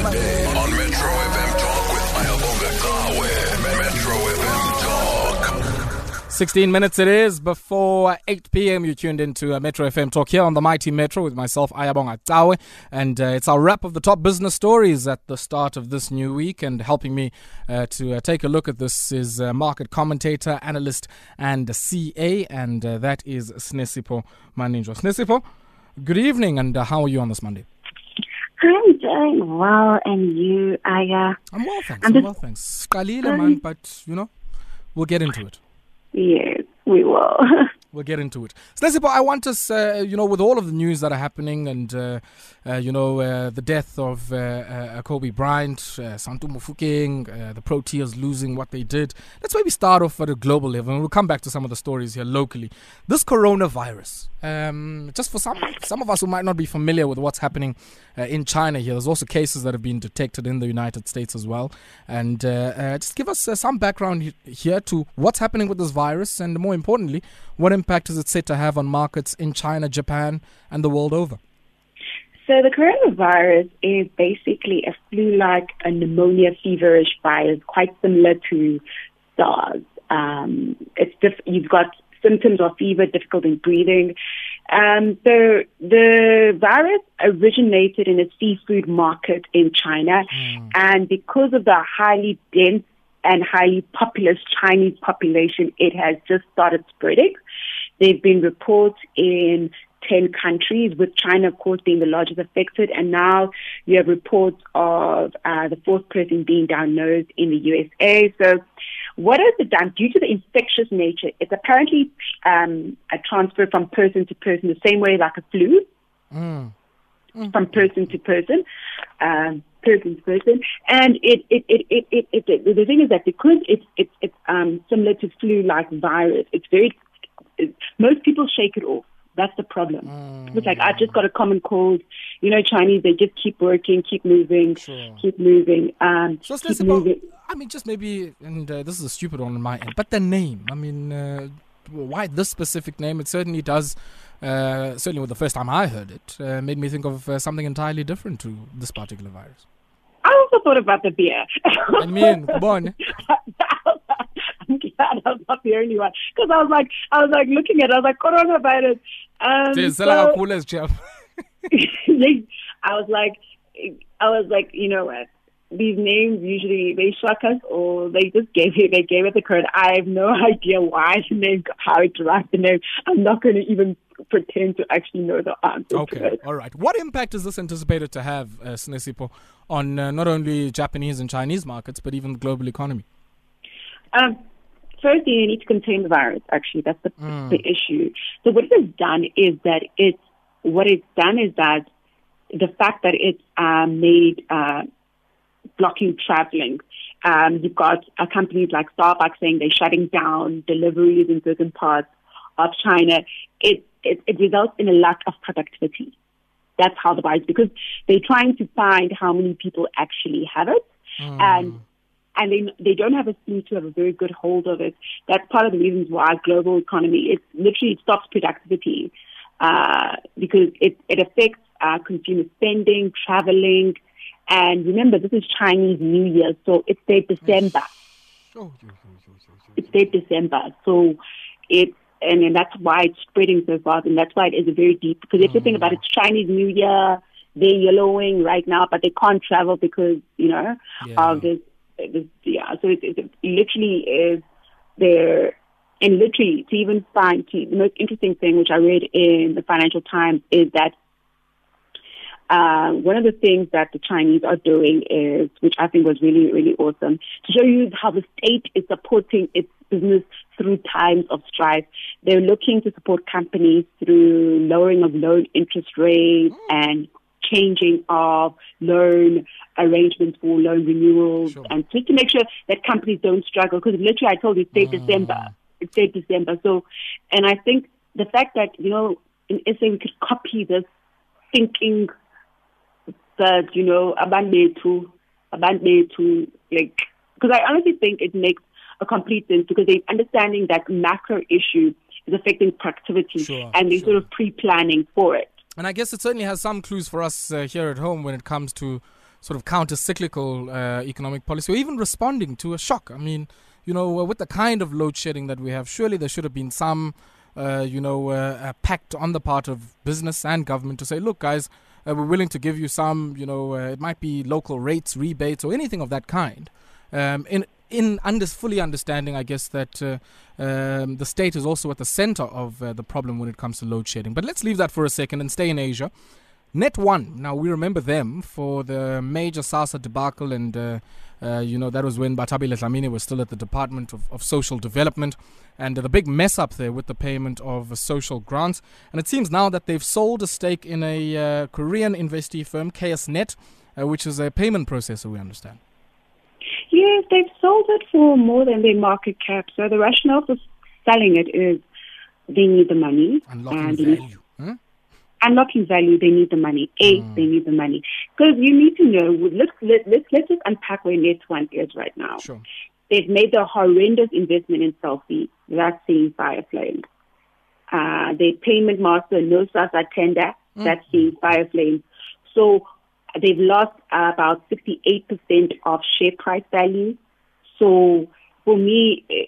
On Metro FM Talk with Ayabonga Kawe. Metro FM Talk. 16 minutes it is before 8 p.m. You tuned into uh, Metro FM Talk here on the Mighty Metro with myself, Ayabonga Tawe. And uh, it's our wrap of the top business stories at the start of this new week. And helping me uh, to uh, take a look at this is uh, market commentator, analyst, and CA. And that is Sinesipho Maninjwa. Sinesipho, good evening. And how are you on this Monday? I'm doing well, and you, Aya? I'm well, thanks. I'm I'm well, thanks. Qalile, man, but, you know, we'll get into it. Yes, we will. We'll get into it. Stacey, but I want us, uh, you know, with all of the news that are happening and, uh, uh, you know, uh, the death of uh, uh, Kobe Bryant, Santu Mofokeng, the Proteas losing what they did. Let's maybe start off at a global level and we'll come back to some of the stories here locally. This coronavirus, um, just for some, some of us who might not be familiar with what's happening in China here, there's also cases that have been detected in the United States as well. And just give us some background here to what's happening with this virus and more importantly, what impact is it set to have on markets in China, Japan, and the world over? so the coronavirus is basically a flu-like, a pneumonia feverish virus, quite similar to SARS. Um, it's diff- you've got symptoms of fever, difficulty in breathing. Um, so the virus originated in a seafood market in China, and because of the highly dense and highly populous Chinese population, it has just started spreading. There have been reports in 10 countries, with China, of course, being the largest affected. And now you have reports of uh, the fourth person being diagnosed in the USA. So, what has it done? Due to the infectious nature, it's apparently um, a transfer from person to person, the same way like a flu from person to person, um, person to person. And it, it, it, it, it, it, it the thing is that because it's, it's, it's um, similar to flu-like virus, it's very, it, most people shake it off. That's the problem. It's like, I've just got a common cold. You know, Chinese, they just keep working, keep moving, Sure. keep moving, um, So, keep moving. I mean, just maybe, and uh, this is a stupid one on my end, but the name, I mean, uh, why this specific name? It certainly does, uh, certainly the first time I heard it, uh, made me think of uh, something entirely different to this particular virus. I also thought about the beer. I mean, come on. I'm glad I was not the only one because I was like, I was like looking at, it, I was like coronavirus. Um, Jeez, so- kakhulu as chap. I was like, I was like, you know what? These names usually they shock us, or they just gave it. They gave it the credit. I have no idea why the name, how it derived the name. I'm not going to even pretend to actually know the answer Okay, all right. What impact is this anticipated to have, uh, Sinesipho, on uh, not only Japanese and Chinese markets, but even the global economy? Um, firstly, you need to contain the virus. Actually, that's the, the issue. So what it has done is that it's what it's done is that the fact that it's uh, made uh, blocking traveling. Um, you've got uh, companies like Starbucks saying they're shutting down deliveries in certain parts of China. It, it, it results in a lack of productivity. That's how the virus, because they're trying to find how many people actually have it. And and they they don't have a seem to have a very good hold of it. That's part of the reasons why global economy it literally stops productivity uh, because it it affects uh, consumer spending, traveling, and remember this is Chinese New Year, so it's their December. Oh, It's their December, so it's and, and that's why it's spreading so fast, and that's why it is a very deep. Because if you think about it, it's mm. Chinese New Year. They're yellowing right now, but they can't travel because you know Yeah. of this. this yeah, so it, it, it literally is there. And literally, to even find to, the most interesting thing, which I read in the Financial Times, is that uh, one of the things that the Chinese are doing is, which I think was really, really awesome, to show you how the state is supporting its business through times of strife. They're looking to support companies through lowering of loan interest rates and changing of loan arrangements for loan renewals Sure. and just to make sure that companies don't struggle because literally I told you it's late December. It's late December. So and I think the fact that, you know, in SA we could copy this thinking that, you know, abantu bethu, like, because I honestly think it makes a complete sense because they're understanding that macro issue is affecting productivity Sure, and they're sure. sort of pre-planning for it. And I guess it certainly has some clues for us uh, here at home when it comes to sort of counter-cyclical uh, economic policy, or even responding to a shock. I mean, you know, uh, with the kind of load shedding that we have, surely there should have been some, uh, you know, uh, pact on the part of business and government to say, look, guys, uh, we're willing to give you some, you know, uh, it might be local rates, rebates, or anything of that kind. Um, in in under, fully understanding, I guess that uh, um, the state is also at the center of uh, the problem when it comes to load shedding. But let's leave that for a second and stay in Asia. Net One. Now we remember them for the major SASSA debacle, and uh, uh, you know that was when Bathabile Dlamini was still at the Department of, of Social Development, and the big mess up there with the payment of social grants. And it seems now that they've sold a stake in a uh, Korean investee firm, KSNet, uh, which is a payment processor. We understand. Yes, they've sold it for more than their market cap. So the rationale for selling it is they need the money. Unlocking and value. Huh? Unlocking value, they need the money. A, Mm. they need the money. Because you need to know, let's, let, let's, let's just unpack where Net One is right now. Sure. They've made the horrendous investment in Cell C. That's seeing fire flames. Uh, their payment master, no SASSA tender, that's seeing fire flames. So they've lost about 68% of share price value. So for me, eh,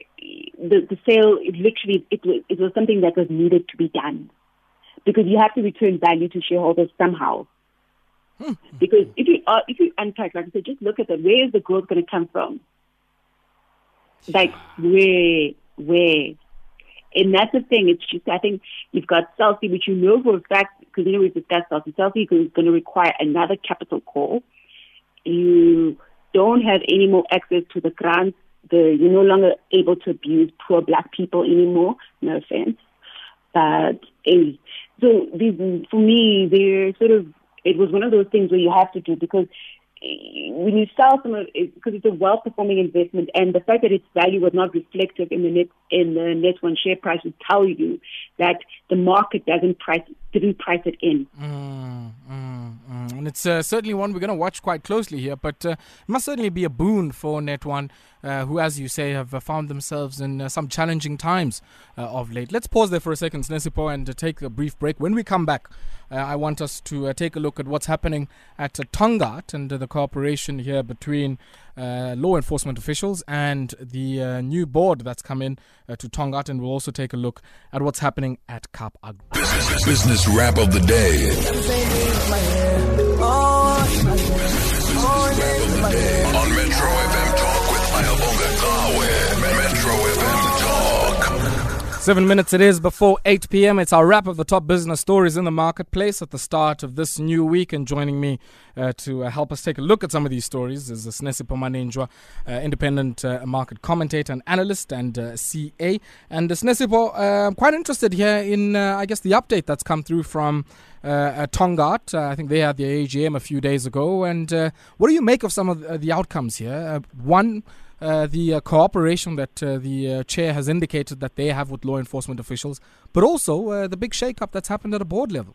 the, the sale, it literally, it was, it was something that was needed to be done because you have to return value to shareholders somehow. Because if you uh, if you unpack, like I said, just look at that. Where is the growth going to come from? Like where, where? And that's the thing. It's just I think you've got Cell C, which you know for a fact because you know we've discussed Cell C. Selfie is going to require another capital call. You don't have any more access to the grants. The, you're no longer able to abuse poor black people anymore. No offense. But eh, so for me, they're sort of, it was one of those things where you have to do because eh, when you sell some of it, because it's a well-performing investment, and the fact that its value was not reflected in the net in the net one share price would tell you that the market doesn't price didn't price it in. Mm, mm, mm. And it's uh, certainly one we're going to watch quite closely here, but uh, it must certainly be a boon for Net One, uh, who, as you say, have uh, found themselves in uh, some challenging times uh, of late. Let's pause there for a second, Sinesipho, and uh, take a brief break. When we come back, uh, I want us to uh, take a look at what's happening at uh, Tongaat and uh, the cooperation here between uh, law enforcement officials and the uh, new board that's come in uh, to Tongaat, and we'll also take a look at what's happening at Kaap Agri. Business, business rap of the day. On Metro FM Seven minutes it is before 8 p.m. It's our wrap of the top business stories in the marketplace at the start of this new week. And joining me uh, to uh, help us take a look at some of these stories is Sinesipho Maninjwa, uh, independent uh, market commentator and analyst and uh, CA. And uh, uh, I'm quite interested here in, uh, I guess, the update that's come through from uh, uh, Tongaat. Uh, I think they had their AGM a few days ago. And uh, what do you make of some of the, outcomes here? Uh, one, uh, the uh, cooperation that uh, the uh, chair has indicated that they have with law enforcement officials, but also uh, the big shake-up that's happened at a board level.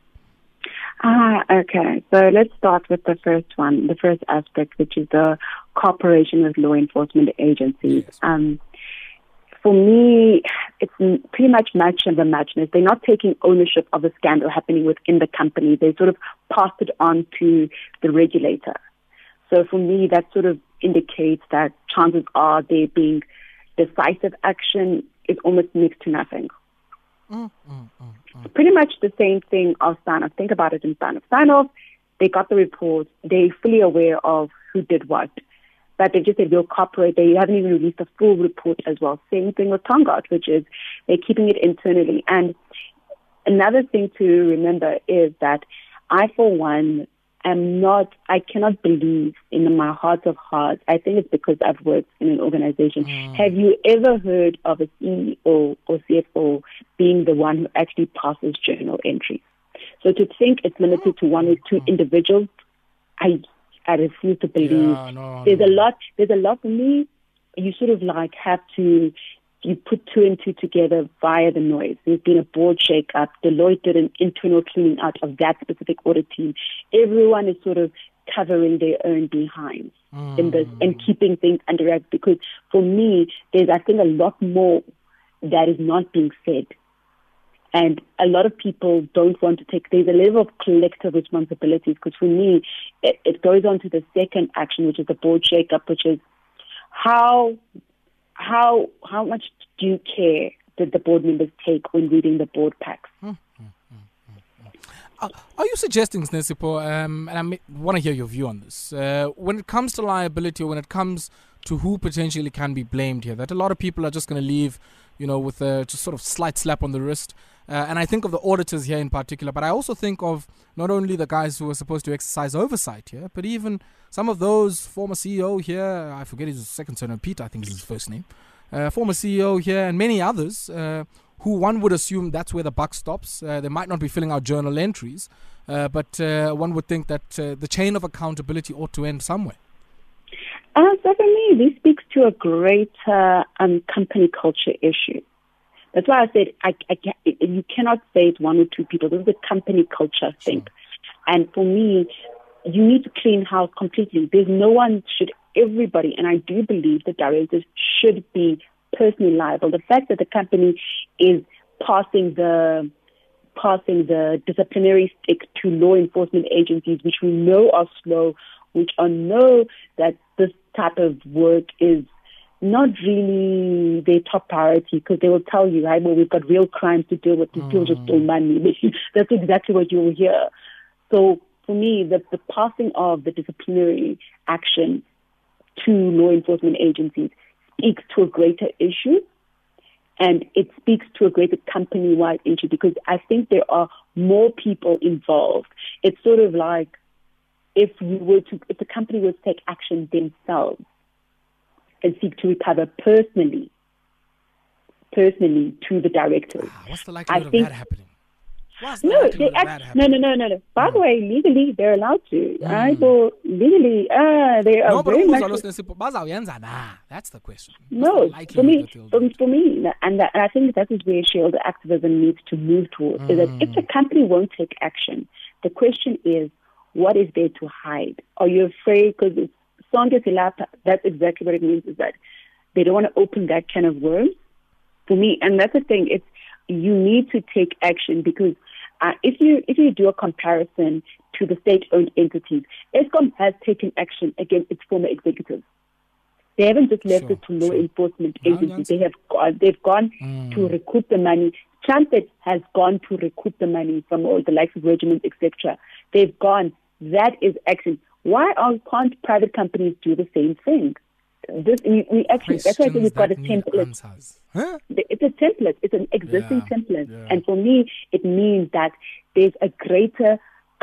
Ah, okay. So let's start with the first one, the first aspect, which is the cooperation with law enforcement agencies. Yes. Um, for me, it's pretty much match and the matchness. They're not taking ownership of the scandal happening within the company. They sort of passed it on to the regulator. So for me, that sort of indicates that chances are there being decisive action is almost next to nothing. Mm, mm, mm, Pretty much the same thing of Steinhoff. Think about it in Steinhoff. Steinhoff, they got the report. They're fully aware of who did what. But they just said they'll cooperate. They haven't even released a full report as well. Same thing with Tongaat, which is they're keeping it internally. And another thing to remember is that I, for one, am not, I cannot believe in my heart of hearts. I think it's because I've worked in an organization. Mm. Have you ever heard of a CEO or CFO being the one who actually passes journal entries? So to think it's limited to one or two mm. individuals, I, I refuse to believe. Yeah, no, there's no. a lot, there's a lot for me. You sort of like have to, you put two and two together via the noise. There's been a board shake up. Deloitte did an internal cleaning out of that specific audit team. Everyone is sort of covering their own behinds in this mm. and keeping things under wraps because for me, there's, I think, a lot more that is not being said. And a lot of people don't want to take, there's a level of collective responsibilities because for me, it, it goes on to the second action, which is the board shake-up, which is how, how, how much do you care did the board members take when reading the board packs? Uh, are you suggesting, Sinesipho, um, and I want to hear your view on this, uh, when it comes to liability or when it comes to who potentially can be blamed here, that a lot of people are just going to leave, you know, with a just sort of slight slap on the wrist uh, and I think of the auditors here in particular, but I also think of not only the guys who are supposed to exercise oversight here, but even some of those former CEO here. I forget his second surname, Peter, I think is his first name. Uh, former CEO here, and many others uh, who one would assume that's where the buck stops. Uh, they might not be filling out journal entries, uh, but uh, one would think that the chain of accountability ought to end somewhere. Uh, so this speaks to a greater um, company culture issue. That's why I said I, I can, you cannot say it's one or two people. This is a company culture thing. Sure. And for me, you need to clean house completely. There's no one should, everybody, and I do believe the directors should be personally liable. The fact that the company is passing the passing the disciplinary stick to law enforcement agencies, which we know are slow, which are know that this type of work is not really their top priority because they will tell you, right, well, we've got real crimes to deal with. These mm. people just stole money. That's exactly what you will hear. So for me, the, the passing of the disciplinary action to law enforcement agencies speaks to a greater issue and it speaks to a greater company wide issue because I think there are more people involved. It's sort of like if we were to, if the company were to take action themselves, and seek to recover personally, personally to the directors. Ah, what's the likelihood think, of that happening? no, they act, no, no, no, no, no. By the hmm. way, legally they're allowed to. Mm. Right? So legally, uh, they are no, very much. That's the question. no, the for me, for, for me, and, that, and I think that is where shareholder activism needs to move towards. Mm. Is that if the hmm. company won't take action, the question is, what is there to hide? Are you afraid because it's That's exactly what it means is that they don't want to open that kind of worm for me. And that's the thing. It's, you need to take action because uh, if you if you do a comparison to the state-owned entities, Eskom has taken action against its former executives. They haven't just left sure, it to law sure. enforcement agencies. They have gone, they've gone mm. to recoup the money. Transnet has gone to recoup the money from all the likes of regiments, etc. They've gone. That is action. Why can't private companies do the same thing? This we, we actually that's why we've got a template. Huh? It's a template. It's an existing yeah, template, yeah. and for me, it means that there's a greater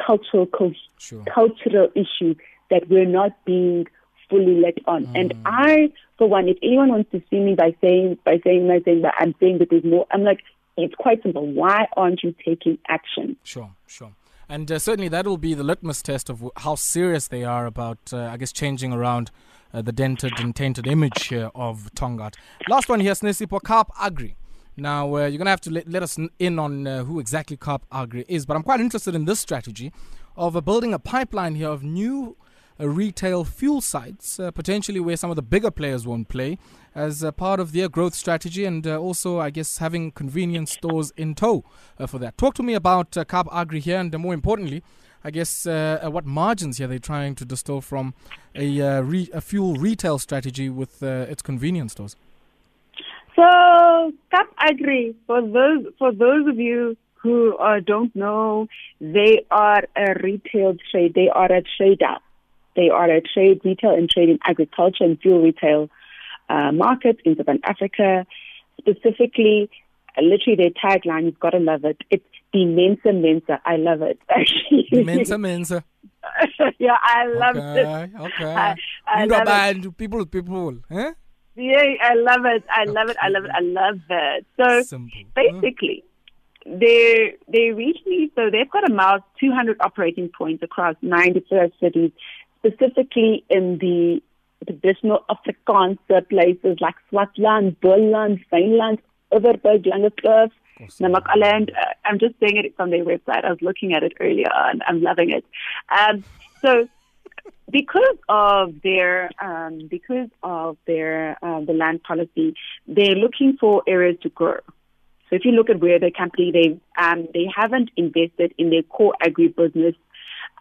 cultural co- sure. cultural issue that we're not being fully let on. Mm. And I, for one, if anyone wants to see me by saying by saying by saying that I'm saying that there's more, I'm like, it's quite simple. Why aren't you taking action? Sure, sure. And uh, certainly that will be the litmus test of how serious they are about, uh, I guess, changing around uh, the dented and tainted image of Tongaat. Last one here, Sinesipho, Kaap Agri. Now, uh, you're going to have to let, let us in on uh, who exactly Kaap Agri is, but I'm quite interested in this strategy of uh, building a pipeline here of new retail fuel sites, uh, potentially where some of the bigger players won't play, as a part of their growth strategy, and uh, also, I guess, having convenience stores in tow uh, for that. Talk to me about uh, Kaap Agri here, and uh, more importantly, I guess, what margins here they're trying to distill from a, re- a fuel retail strategy with its convenience stores. So, Kaap Agri, for those for those of you who don't know, they are a retail trade. They are a trader. They are a trade, retail and trading agriculture and fuel retail uh, market in Southern Africa. Specifically, uh, literally their tagline, you've got to love it. It's the Mensa Mensa. I love it, actually. Mensa Mensa. yeah, I love okay, it. Okay, I, I love it. People, people. Huh? Yeah, I love it. I love it. I love it. I love it. So Simple. basically, huh? they reach me. so they've got about 200 operating points across 90 cities specifically in the traditional Afrikaans places like Swartland, Boland, Finland, Overberg, Langekloof, Namaqualand. Uh, I'm just saying it from their website. I was looking at it earlier and I'm loving it. Um, so because of their um, because of their uh, the land policy, they're looking for areas to grow. So if you look at where the company they um, they haven't invested in their core agribusiness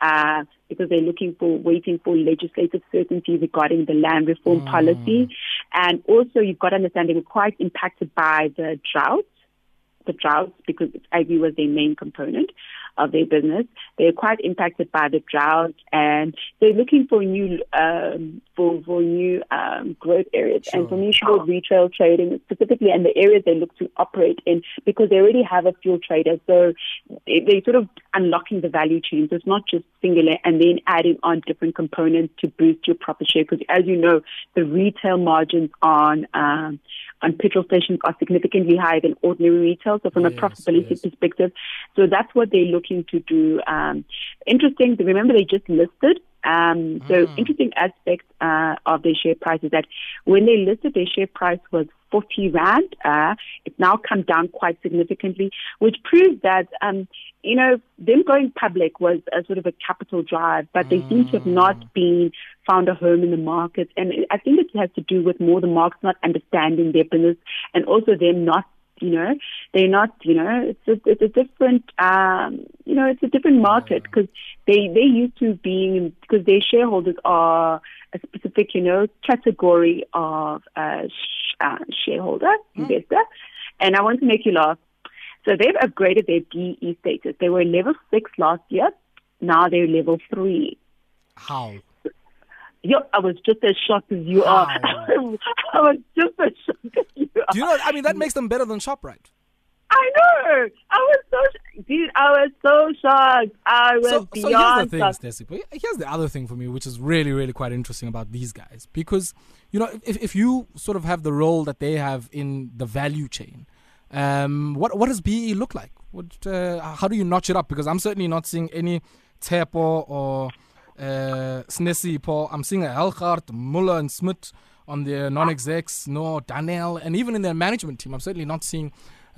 uh, because they're looking for waiting for legislative certainty regarding the land reform Mm. policy, and also you've got to understand they were quite impacted by the drought the droughts because agri was their main component of their business. They're quite impacted by the drought, and they're looking for new um, for for new um, growth areas. And for me, for retail trading specifically, and the areas they look to operate in, because they already have a fuel trader, so they, they're sort of unlocking the value chain. So it's not just singular, and then adding on different components to boost your profit share. Because as you know, the retail margins on um, on petrol stations are significantly higher than ordinary retail. So from a profitability yes. perspective, so that's what they're looking to do. Um, interesting. Remember, they just listed. Um, so Mm. interesting aspect uh, of their share price is that when they listed, their share price was 40 rand. Uh, it's now come down quite significantly, which proves that um, you know them going public was a sort of a capital drive, but they seem to have not been found a home in the market, and I think it has to do with more the markets not understanding their business, and also them not you know, they're not, you know, it's a, it's a different, um, you know, it's a different market because they, they used to being, because their shareholders are a specific, you know, category of uh, uh, shareholder, investor. And I want to make you laugh. So they've upgraded their BE status. They were level six last year. Now they're level three. How? Yo, I was just as shocked as you are. I was just as shocked as you are. Do you know? I mean, that makes them better than Shoprite. I know. I was so, sh- dude. I was so shocked. I was So, so here's the thing. Stacey. but Here's the other thing for me, which is really, really quite interesting about these guys, because you know, if if you sort of have the role that they have in the value chain, um, what what does BE look like? What uh, how do you notch it up? Because I'm certainly not seeing any Tepo or uh, Sinesipho. I'm seeing a Helgard, Muller, and Smith on their non-execs, no Daniel, and even in their management team, I'm certainly not seeing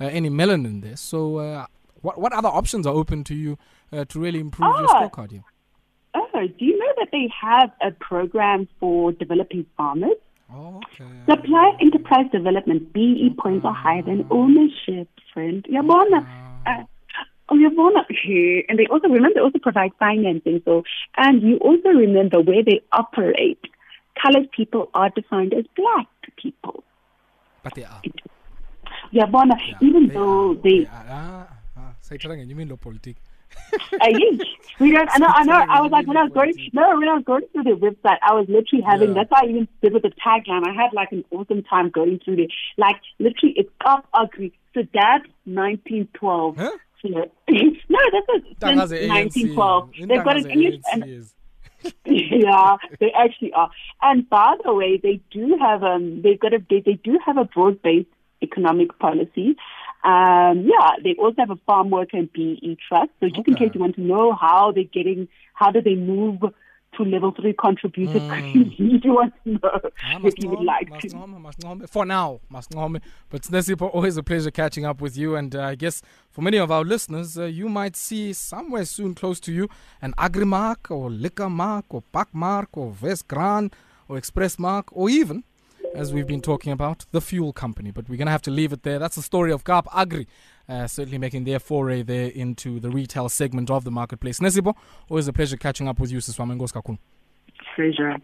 any Melon in this. So, uh, what what other options are open to you uh, to really improve your Ah. scorecard here? Oh, do you know that they have a program for developing farmers? Oh, okay. Supply enterprise development. BE points are higher than ownership, friend. Yabona. Uh, Oh, Yabona. And they also remember they also provide financing. So, and you also remember where they operate. Colored people are defined as black people. But they are. Yabona. Yeah, Even they though they are. Ah, ah, say Taranga, you mean lo politic? We don't, I know, I know. I was like, when I was going, no, when I was going through the website, I was literally having, Yeah. that's why I even did with the tagline. I had like an awesome time going through there. Like, literally, it's up ugly. So that's 1912. Huh? No, that's a, since 1912. They've got an English, yeah, they actually are. And by the way, they do have um, they've got a they, they do have a broad based economic policy. Um, yeah, they also have a farm worker and BE trust. So just in case you want to know how they're getting, how do they move to level three contributor, you want to know. Ah, if you would like to. For now, Masincome. But Sinesipho, always a pleasure catching up with you. And uh, I guess for many of our listeners, uh, you might see somewhere soon close to you an Agrimark or Liquor Mark or Pakmark or Vestgran or Express Mark or even, as we've been talking about, the fuel company. But we're going to have to leave it there. That's the story of Kaap Agri. Uh, certainly making their foray there into the retail segment of the marketplace. Nesibo, always a pleasure catching up with you, Siswami Ngoskakun. Treasure.